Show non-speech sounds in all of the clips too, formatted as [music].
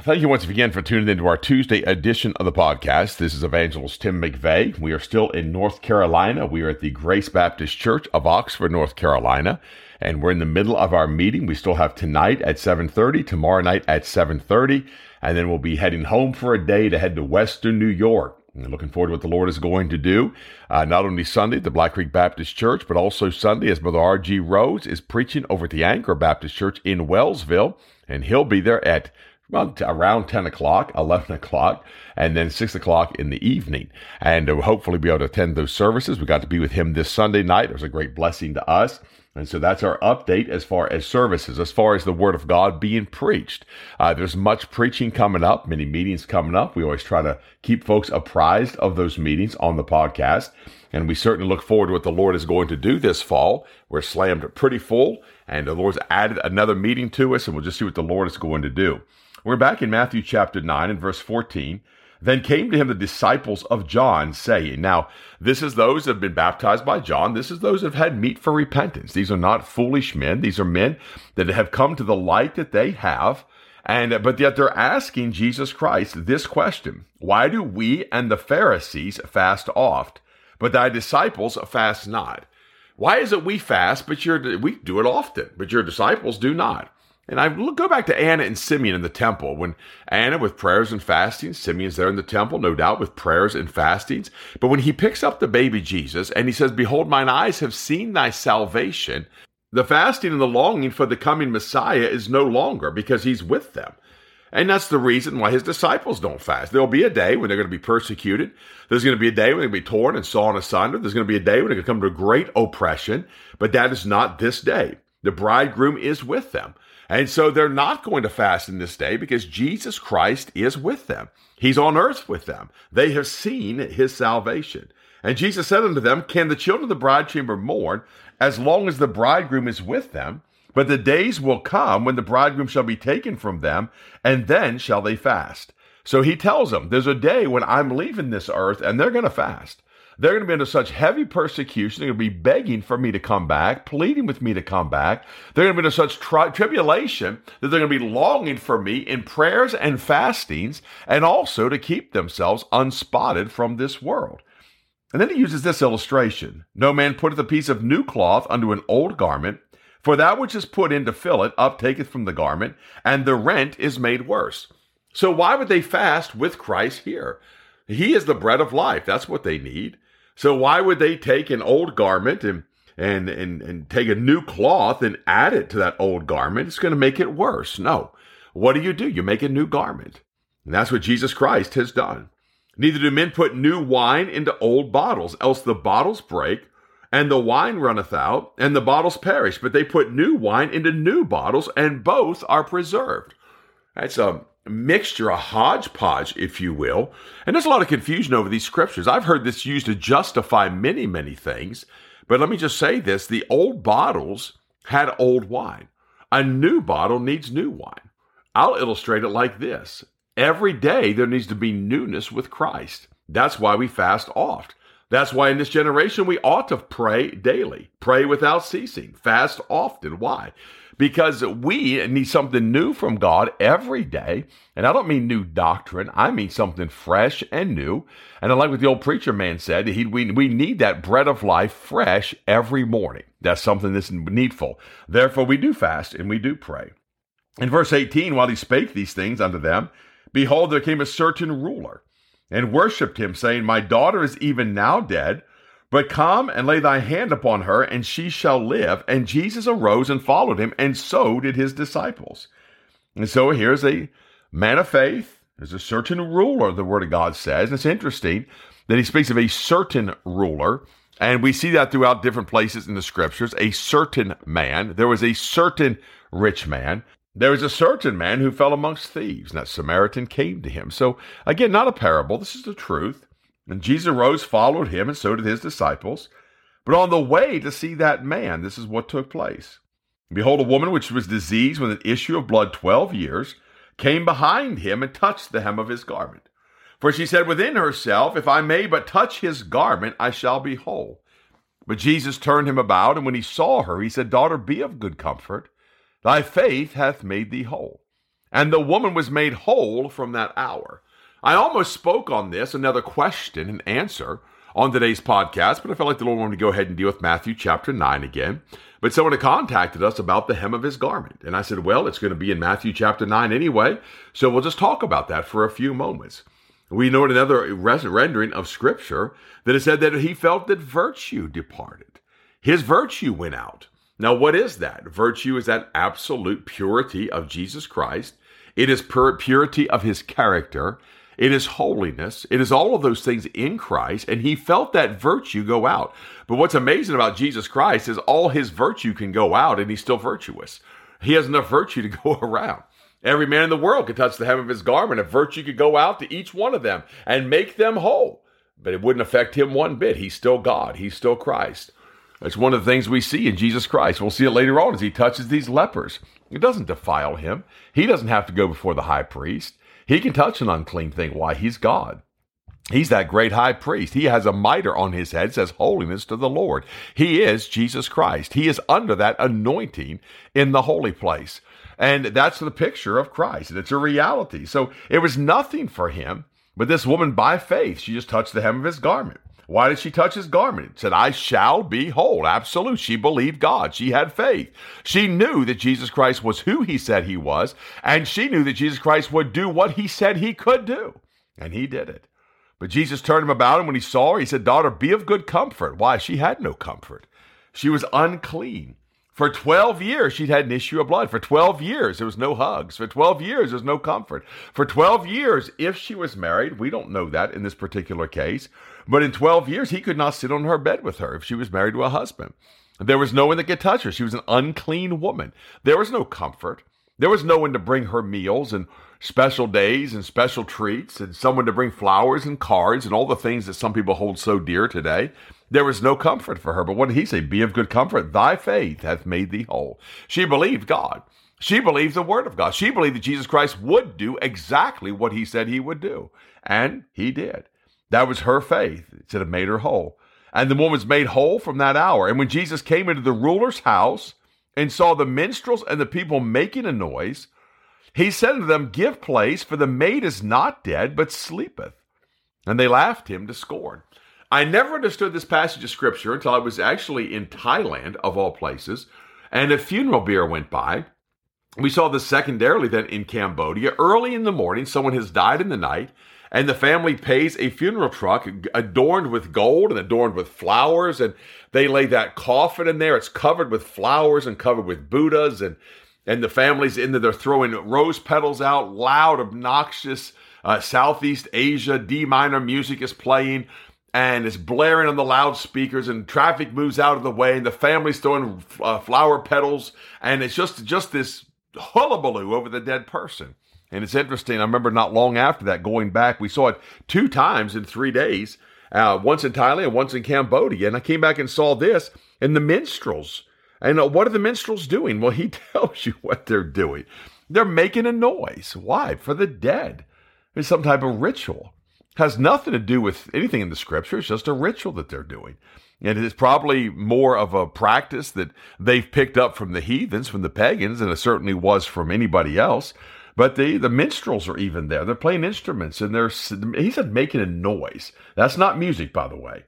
Thank you once again for tuning into our Tuesday edition of the podcast. This is Evangelist Tim McVeigh. We are still in North Carolina. We are at the Grace Baptist Church of Oxford, North Carolina, and we're in the middle of our meeting. We still have tonight at 7:30, tomorrow night at 7:30, and then we'll be heading home for a day to head to Western New York. Looking forward to what the Lord is going to do. Uh, not only Sunday at the Black Creek Baptist Church, but also Sunday as Brother R.G. Rose is preaching over at the Anchor Baptist Church in Wellsville, and he'll be there at well, t- around 10 o'clock, 11 o'clock, and then 6 o'clock in the evening. And uh, we'll hopefully be able to attend those services. We got to be with him this Sunday night. It was a great blessing to us. And so that's our update as far as services, as far as the Word of God being preached. Uh, there's much preaching coming up, many meetings coming up. We always try to keep folks apprised of those meetings on the podcast. And we certainly look forward to what the Lord is going to do this fall. We're slammed pretty full, and the Lord's added another meeting to us, and we'll just see what the Lord is going to do. We're back in Matthew chapter 9 and verse 14. Then came to him the disciples of John, saying, Now, this is those that have been baptized by John. This is those that have had meat for repentance. These are not foolish men. These are men that have come to the light that they have. And, but yet they're asking Jesus Christ this question Why do we and the Pharisees fast oft, but thy disciples fast not? Why is it we fast, but your, we do it often, but your disciples do not? And I go back to Anna and Simeon in the temple. When Anna with prayers and fastings, Simeon's there in the temple, no doubt with prayers and fastings. But when he picks up the baby Jesus and he says, Behold, mine eyes have seen thy salvation, the fasting and the longing for the coming Messiah is no longer because he's with them. And that's the reason why his disciples don't fast. There'll be a day when they're going to be persecuted. There's going to be a day when they're going to be torn and sawn asunder. There's going to be a day when they're going to come to great oppression. But that is not this day. The bridegroom is with them. And so they're not going to fast in this day because Jesus Christ is with them. He's on earth with them. They have seen his salvation. And Jesus said unto them, Can the children of the bride chamber mourn as long as the bridegroom is with them? But the days will come when the bridegroom shall be taken from them, and then shall they fast. So he tells them, There's a day when I'm leaving this earth, and they're going to fast. They're going to be under such heavy persecution. They're going to be begging for me to come back, pleading with me to come back. They're going to be under such tri- tribulation that they're going to be longing for me in prayers and fastings, and also to keep themselves unspotted from this world. And then he uses this illustration No man putteth a piece of new cloth unto an old garment, for that which is put in to fill it up taketh from the garment, and the rent is made worse. So why would they fast with Christ here? He is the bread of life. That's what they need. So why would they take an old garment and and and and take a new cloth and add it to that old garment? It's going to make it worse. No. What do you do? You make a new garment. And that's what Jesus Christ has done. Neither do men put new wine into old bottles, else the bottles break, and the wine runneth out, and the bottles perish. But they put new wine into new bottles, and both are preserved. That's a mixture, a hodgepodge, if you will. And there's a lot of confusion over these scriptures. I've heard this used to justify many, many things. But let me just say this the old bottles had old wine, a new bottle needs new wine. I'll illustrate it like this every day there needs to be newness with Christ. That's why we fast oft. That's why in this generation we ought to pray daily, pray without ceasing, fast often. Why? Because we need something new from God every day. And I don't mean new doctrine, I mean something fresh and new. And I like what the old preacher man said, he, we, we need that bread of life fresh every morning. That's something that's needful. Therefore, we do fast and we do pray. In verse 18, while he spake these things unto them, behold, there came a certain ruler and worshipped him, saying, My daughter is even now dead, But come and lay thy hand upon her, and she shall live. And Jesus arose and followed him, and so did his disciples. And so here's a man of faith. There's a certain ruler, the word of God says. And it's interesting that he speaks of a certain ruler. And we see that throughout different places in the scriptures. A certain man. There was a certain rich man. There was a certain man who fell amongst thieves, and that Samaritan came to him. So, again, not a parable. This is the truth. And Jesus rose, followed him, and so did his disciples. But on the way to see that man, this is what took place. Behold, a woman which was diseased with an issue of blood twelve years came behind him and touched the hem of his garment. For she said within herself, If I may but touch his garment, I shall be whole. But Jesus turned him about, and when he saw her, he said, Daughter, be of good comfort. Thy faith hath made thee whole. And the woman was made whole from that hour. I almost spoke on this, another question and answer on today's podcast, but I felt like the Lord wanted to go ahead and deal with Matthew chapter 9 again. But someone had contacted us about the hem of his garment. And I said, well, it's going to be in Matthew chapter 9 anyway, so we'll just talk about that for a few moments. We know in another rendering of Scripture that it said that he felt that virtue departed. His virtue went out. Now, what is that? Virtue is that absolute purity of Jesus Christ. It is purity of his character. It is holiness. It is all of those things in Christ. And he felt that virtue go out. But what's amazing about Jesus Christ is all his virtue can go out and he's still virtuous. He has enough virtue to [laughs] go around. Every man in the world could touch the hem of his garment. If virtue could go out to each one of them and make them whole. But it wouldn't affect him one bit. He's still God. He's still Christ. It's one of the things we see in Jesus Christ. We'll see it later on as he touches these lepers. It doesn't defile him. He doesn't have to go before the high priest. He can touch an unclean thing. Why? He's God. He's that great high priest. He has a mitre on his head, says holiness to the Lord. He is Jesus Christ. He is under that anointing in the holy place. And that's the picture of Christ. And it's a reality. So it was nothing for him. But this woman, by faith, she just touched the hem of his garment. Why did she touch his garment? It said, I shall be whole. Absolute. She believed God. She had faith. She knew that Jesus Christ was who he said he was, and she knew that Jesus Christ would do what he said he could do. And he did it. But Jesus turned him about, and when he saw her, he said, Daughter, be of good comfort. Why? She had no comfort. She was unclean. For 12 years, she'd had an issue of blood. For 12 years, there was no hugs. For 12 years, there was no comfort. For 12 years, if she was married, we don't know that in this particular case, but in 12 years, he could not sit on her bed with her if she was married to a husband. There was no one that could touch her. She was an unclean woman. There was no comfort. There was no one to bring her meals and special days and special treats and someone to bring flowers and cards and all the things that some people hold so dear today. There was no comfort for her. But what did he say? Be of good comfort. Thy faith hath made thee whole. She believed God. She believed the word of God. She believed that Jesus Christ would do exactly what he said he would do. And he did. That was her faith. It said it made her whole. And the woman's made whole from that hour. And when Jesus came into the ruler's house and saw the minstrels and the people making a noise, he said to them, Give place, for the maid is not dead, but sleepeth. And they laughed him to scorn. I never understood this passage of scripture until I was actually in Thailand, of all places, and a funeral bier went by. We saw this secondarily then in Cambodia. Early in the morning, someone has died in the night, and the family pays a funeral truck adorned with gold and adorned with flowers, and they lay that coffin in there. It's covered with flowers and covered with Buddhas, and and the family's in there. They're throwing rose petals out, loud, obnoxious uh, Southeast Asia D minor music is playing and it's blaring on the loudspeakers and traffic moves out of the way and the family's throwing uh, flower petals. And it's just just this hullabaloo over the dead person. And it's interesting. I remember not long after that going back we saw it two times in three days uh, once in thailand and once in cambodia. And i came back and saw this and the minstrels. And uh, what are the minstrels doing? Well he [laughs] tells you what they're doing. They're making a noise. Why? For the dead. It's some type of ritual has nothing to do with anything in the scripture. It's just a ritual that they're doing. And it's probably more of a practice that they've picked up from the heathens, from the pagans, and it certainly was from anybody else. But the, the minstrels are even there. They're playing instruments and they're, he said, making a noise. That's not music, by the way.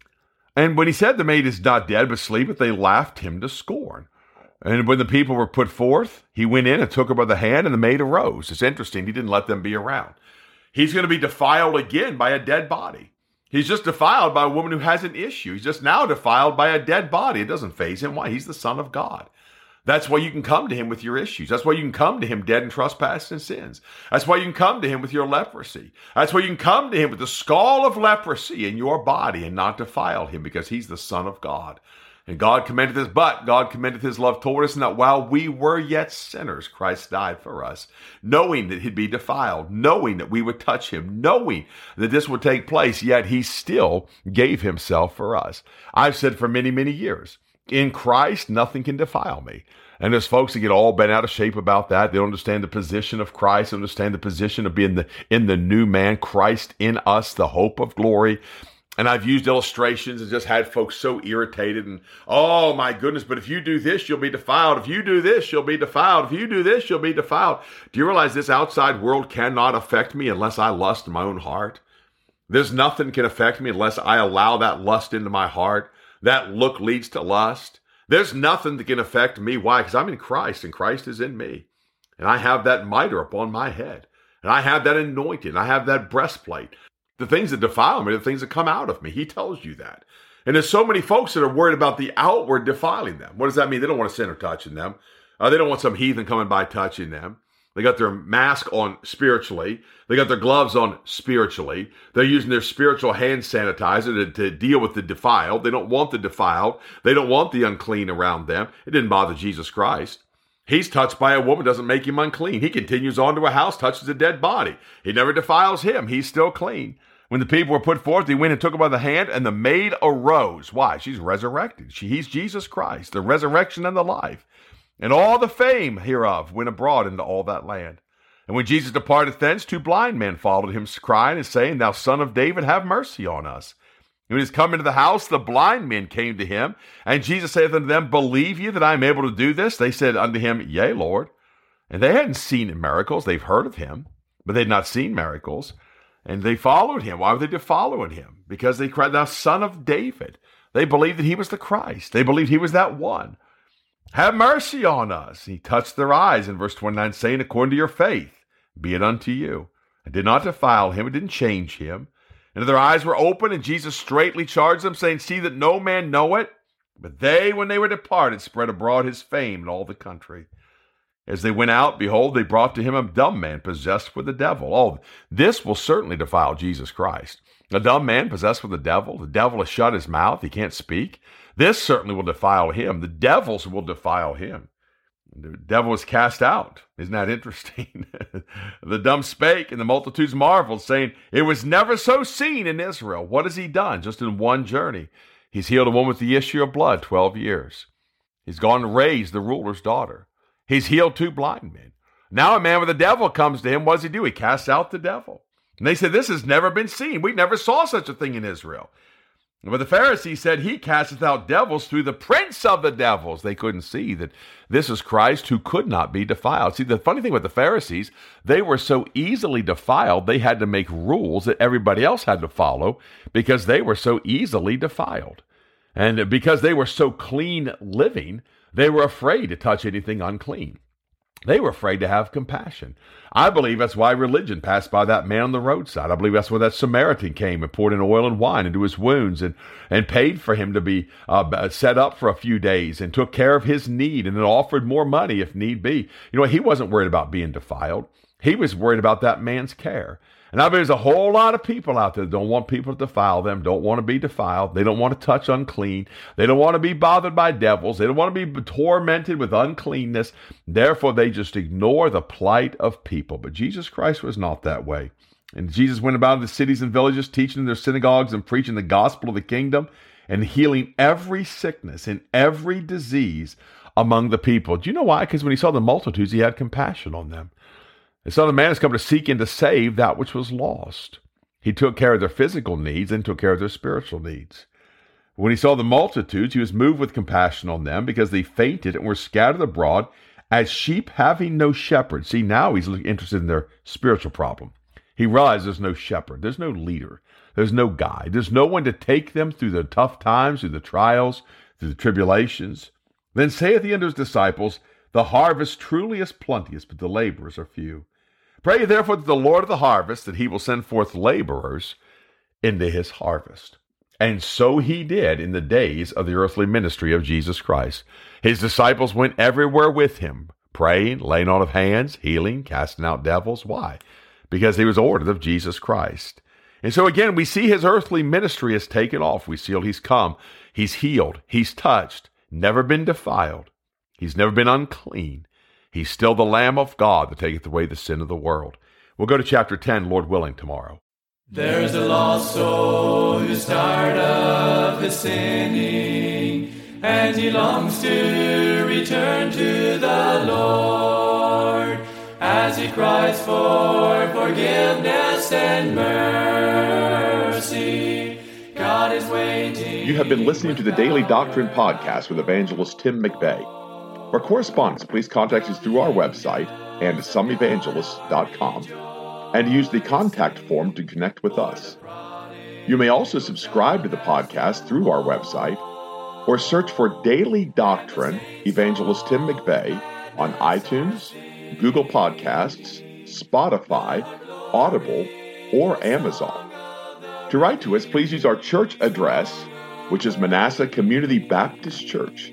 And when he said the maid is not dead but sleepeth, they laughed him to scorn. And when the people were put forth, he went in and took her by the hand, and the maid arose. It's interesting. He didn't let them be around. He's going to be defiled again by a dead body. He's just defiled by a woman who has an issue. He's just now defiled by a dead body. It doesn't faze him. Why? He's the Son of God. That's why you can come to him with your issues. That's why you can come to him dead in trespasses and sins. That's why you can come to him with your leprosy. That's why you can come to him with the skull of leprosy in your body and not defile him because he's the Son of God. And God commended this, but God commended his love toward us, and that while we were yet sinners, Christ died for us, knowing that he'd be defiled, knowing that we would touch him, knowing that this would take place, yet he still gave himself for us. I've said for many, many years, in Christ, nothing can defile me. And there's folks that get all bent out of shape about that. They don't understand the position of Christ, understand the position of being the in the new man, Christ in us, the hope of glory. And I've used illustrations and just had folks so irritated and, oh my goodness, but if you do this, you'll be defiled. If you do this, you'll be defiled. If you do this, you'll be defiled. Do you realize this outside world cannot affect me unless I lust in my own heart? There's nothing can affect me unless I allow that lust into my heart. That look leads to lust. There's nothing that can affect me. Why? Because I'm in Christ and Christ is in me. And I have that mitre upon my head. And I have that anointing. I have that breastplate. The things that defile me the things that come out of me. He tells you that. And there's so many folks that are worried about the outward defiling them. What does that mean? They don't want a sinner touching them. Uh, they don't want some heathen coming by touching them. They got their mask on spiritually. They got their gloves on spiritually. They're using their spiritual hand sanitizer to, to, deal with the defiled. They don't want the defiled. They don't want the unclean around them. It didn't bother Jesus Christ. He's touched by a woman, doesn't make him unclean. He continues on to a house, touches a dead body. He never defiles him. He's still clean. When the people were put forth, he went and took her by the hand, and the maid arose. Why? She's resurrected. She, he's Jesus Christ, the resurrection and the life. And all the fame hereof went abroad into all that land. And when Jesus departed thence, two blind men followed him, crying and saying, Thou son of David, have mercy on us. And when he was come into the house, the blind men came to him. And Jesus saith unto them, Believe ye that I am able to do this? They said unto him, Yea, Lord. And they hadn't seen miracles. They've heard of him, but they'd not seen miracles. And they followed him. Why were they following him? Because they cried, Thou son of David. They believed that he was the Christ. They believed he was that one. Have mercy on us. He touched their eyes in verse 29, saying, According to your faith, be it unto you. It did not defile him, it didn't change him. And their eyes were open, and Jesus straightly charged them, saying, See that no man know it. But they, when they were departed, spread abroad his fame in all the country. As they went out, behold, they brought to him a dumb man possessed with the devil. Oh, this will certainly defile Jesus Christ. A dumb man possessed with the devil. The devil has shut his mouth. He can't speak. This certainly will defile him. The devils will defile him. The devil was cast out. Isn't that interesting? [laughs] the dumb spake, and the multitudes marveled, saying, It was never so seen in Israel. What has he done just in one journey? He's healed a woman with the issue of blood 12 years. He's gone and raised the ruler's daughter. He's healed two blind men. Now a man with a devil comes to him. What does he do? He casts out the devil. And they said, This has never been seen. We never saw such a thing in Israel. But the Pharisees said, He casteth out devils through the prince of the devils. They couldn't see that this is Christ who could not be defiled. See, the funny thing with the Pharisees, they were so easily defiled, they had to make rules that everybody else had to follow because they were so easily defiled. And because they were so clean living, they were afraid to touch anything unclean. They were afraid to have compassion. I believe that's why religion passed by that man on the roadside. I believe that's where that Samaritan came and poured in oil and wine into his wounds and, and paid for him to be uh, set up for a few days and took care of his need and then offered more money if need be. You know, he wasn't worried about being defiled. He was worried about that man's care. And I bet there's a whole lot of people out there that don't want people to defile them, don't want to be defiled. They don't want to touch unclean. They don't want to be bothered by devils. They don't want to be tormented with uncleanness. Therefore, they just ignore the plight of people. But Jesus Christ was not that way. And Jesus went about the cities and villages, teaching in their synagogues and preaching the gospel of the kingdom and healing every sickness and every disease among the people. Do you know why? Because when he saw the multitudes, he had compassion on them. The Son of Man has come to seek and to save that which was lost. He took care of their physical needs and took care of their spiritual needs. When he saw the multitudes, he was moved with compassion on them because they fainted and were scattered abroad as sheep having no shepherd. See, now he's interested in their spiritual problem. He realized there's no shepherd, there's no leader, there's no guide, there's no one to take them through the tough times, through the trials, through the tribulations. Then saith he unto his disciples, The harvest truly is plenteous, but the laborers are few. Pray therefore to the Lord of the harvest that he will send forth laborers into his harvest. And so he did in the days of the earthly ministry of Jesus Christ. His disciples went everywhere with him, praying, laying on of hands, healing, casting out devils. Why? Because he was ordered of Jesus Christ. And so again, we see his earthly ministry has taken off. We see oh, he's come, he's healed, he's touched, never been defiled, he's never been unclean. He's still the Lamb of God that taketh away the sin of the world. We'll go to chapter 10, Lord willing, tomorrow. There's a lost soul who's tired of his sinning, and he longs to return to the Lord as he cries for forgiveness and mercy. God is waiting. You have been listening to the Daily Doctrine Podcast with evangelist Tim McVeigh. For correspondence, please contact us through our website andsomeevangelists.com and use the contact form to connect with us. You may also subscribe to the podcast through our website or search for Daily Doctrine Evangelist Tim McVeigh on iTunes, Google Podcasts, Spotify, Audible, or Amazon. To write to us, please use our church address, which is Manasseh Community Baptist Church,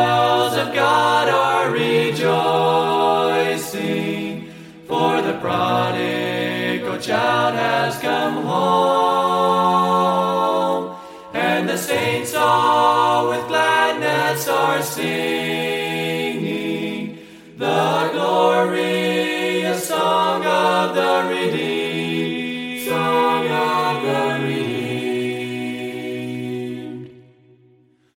home, and